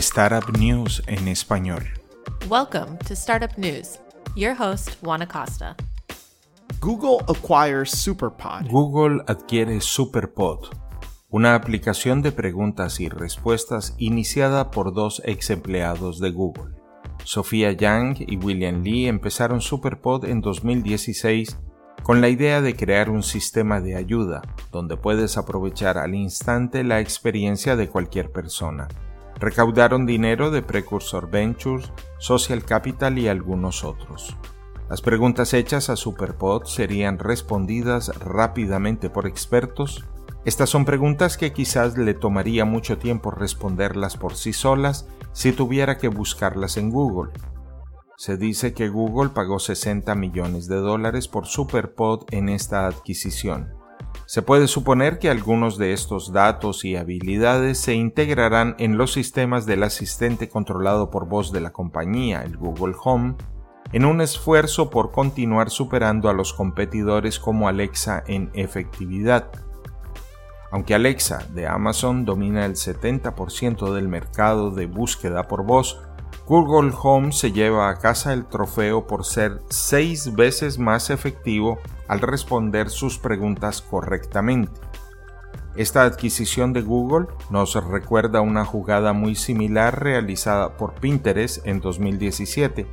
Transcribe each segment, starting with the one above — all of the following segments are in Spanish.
Startup News en español. Welcome to Startup News. Your host, Juan Acosta. Google acquires Superpod. Google adquiere Superpod, una aplicación de preguntas y respuestas iniciada por dos ex empleados de Google. Sofía Yang y William Lee empezaron Superpod en 2016 con la idea de crear un sistema de ayuda donde puedes aprovechar al instante la experiencia de cualquier persona. Recaudaron dinero de Precursor Ventures, Social Capital y algunos otros. Las preguntas hechas a Superpod serían respondidas rápidamente por expertos. Estas son preguntas que quizás le tomaría mucho tiempo responderlas por sí solas si tuviera que buscarlas en Google. Se dice que Google pagó 60 millones de dólares por Superpod en esta adquisición. Se puede suponer que algunos de estos datos y habilidades se integrarán en los sistemas del asistente controlado por voz de la compañía, el Google Home, en un esfuerzo por continuar superando a los competidores como Alexa en efectividad. Aunque Alexa de Amazon domina el 70% del mercado de búsqueda por voz, Google Home se lleva a casa el trofeo por ser seis veces más efectivo al responder sus preguntas correctamente. Esta adquisición de Google nos recuerda una jugada muy similar realizada por Pinterest en 2017,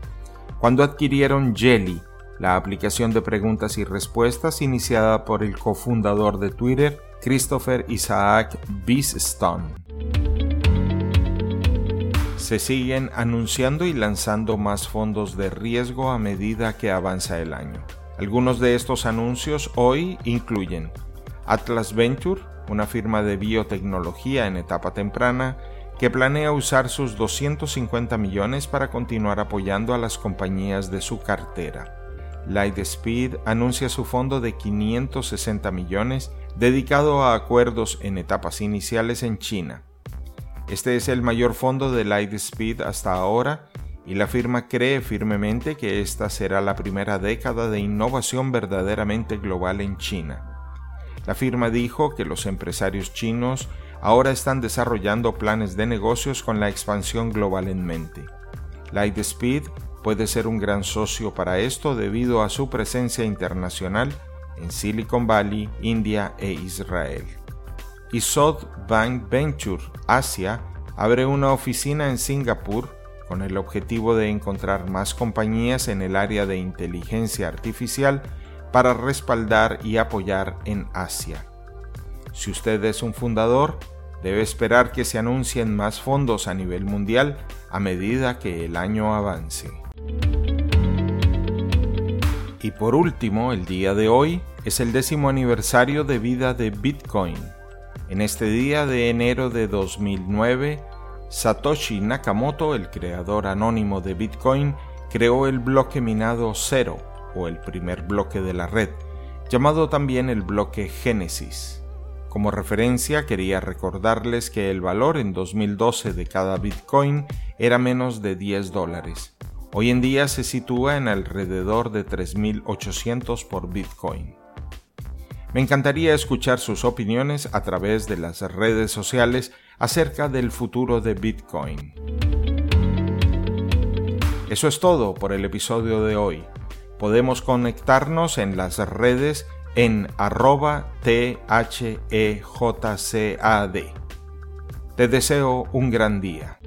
cuando adquirieron Jelly, la aplicación de preguntas y respuestas iniciada por el cofundador de Twitter, Christopher Isaac Beeston. Se siguen anunciando y lanzando más fondos de riesgo a medida que avanza el año. Algunos de estos anuncios hoy incluyen Atlas Venture, una firma de biotecnología en etapa temprana que planea usar sus 250 millones para continuar apoyando a las compañías de su cartera. Lightspeed anuncia su fondo de 560 millones dedicado a acuerdos en etapas iniciales en China. Este es el mayor fondo de Lightspeed hasta ahora y la firma cree firmemente que esta será la primera década de innovación verdaderamente global en China. La firma dijo que los empresarios chinos ahora están desarrollando planes de negocios con la expansión global en mente. Lightspeed puede ser un gran socio para esto debido a su presencia internacional en Silicon Valley, India e Israel. Y SoftBank Venture Asia abre una oficina en Singapur con el objetivo de encontrar más compañías en el área de inteligencia artificial para respaldar y apoyar en Asia. Si usted es un fundador, debe esperar que se anuncien más fondos a nivel mundial a medida que el año avance. Y por último, el día de hoy es el décimo aniversario de vida de Bitcoin. En este día de enero de 2009, Satoshi Nakamoto, el creador anónimo de Bitcoin, creó el bloque minado cero o el primer bloque de la red, llamado también el bloque Génesis. Como referencia quería recordarles que el valor en 2012 de cada Bitcoin era menos de 10 dólares. Hoy en día se sitúa en alrededor de 3.800 por Bitcoin. Me encantaría escuchar sus opiniones a través de las redes sociales acerca del futuro de Bitcoin. Eso es todo por el episodio de hoy. Podemos conectarnos en las redes en arroba THEJCAD. Te deseo un gran día.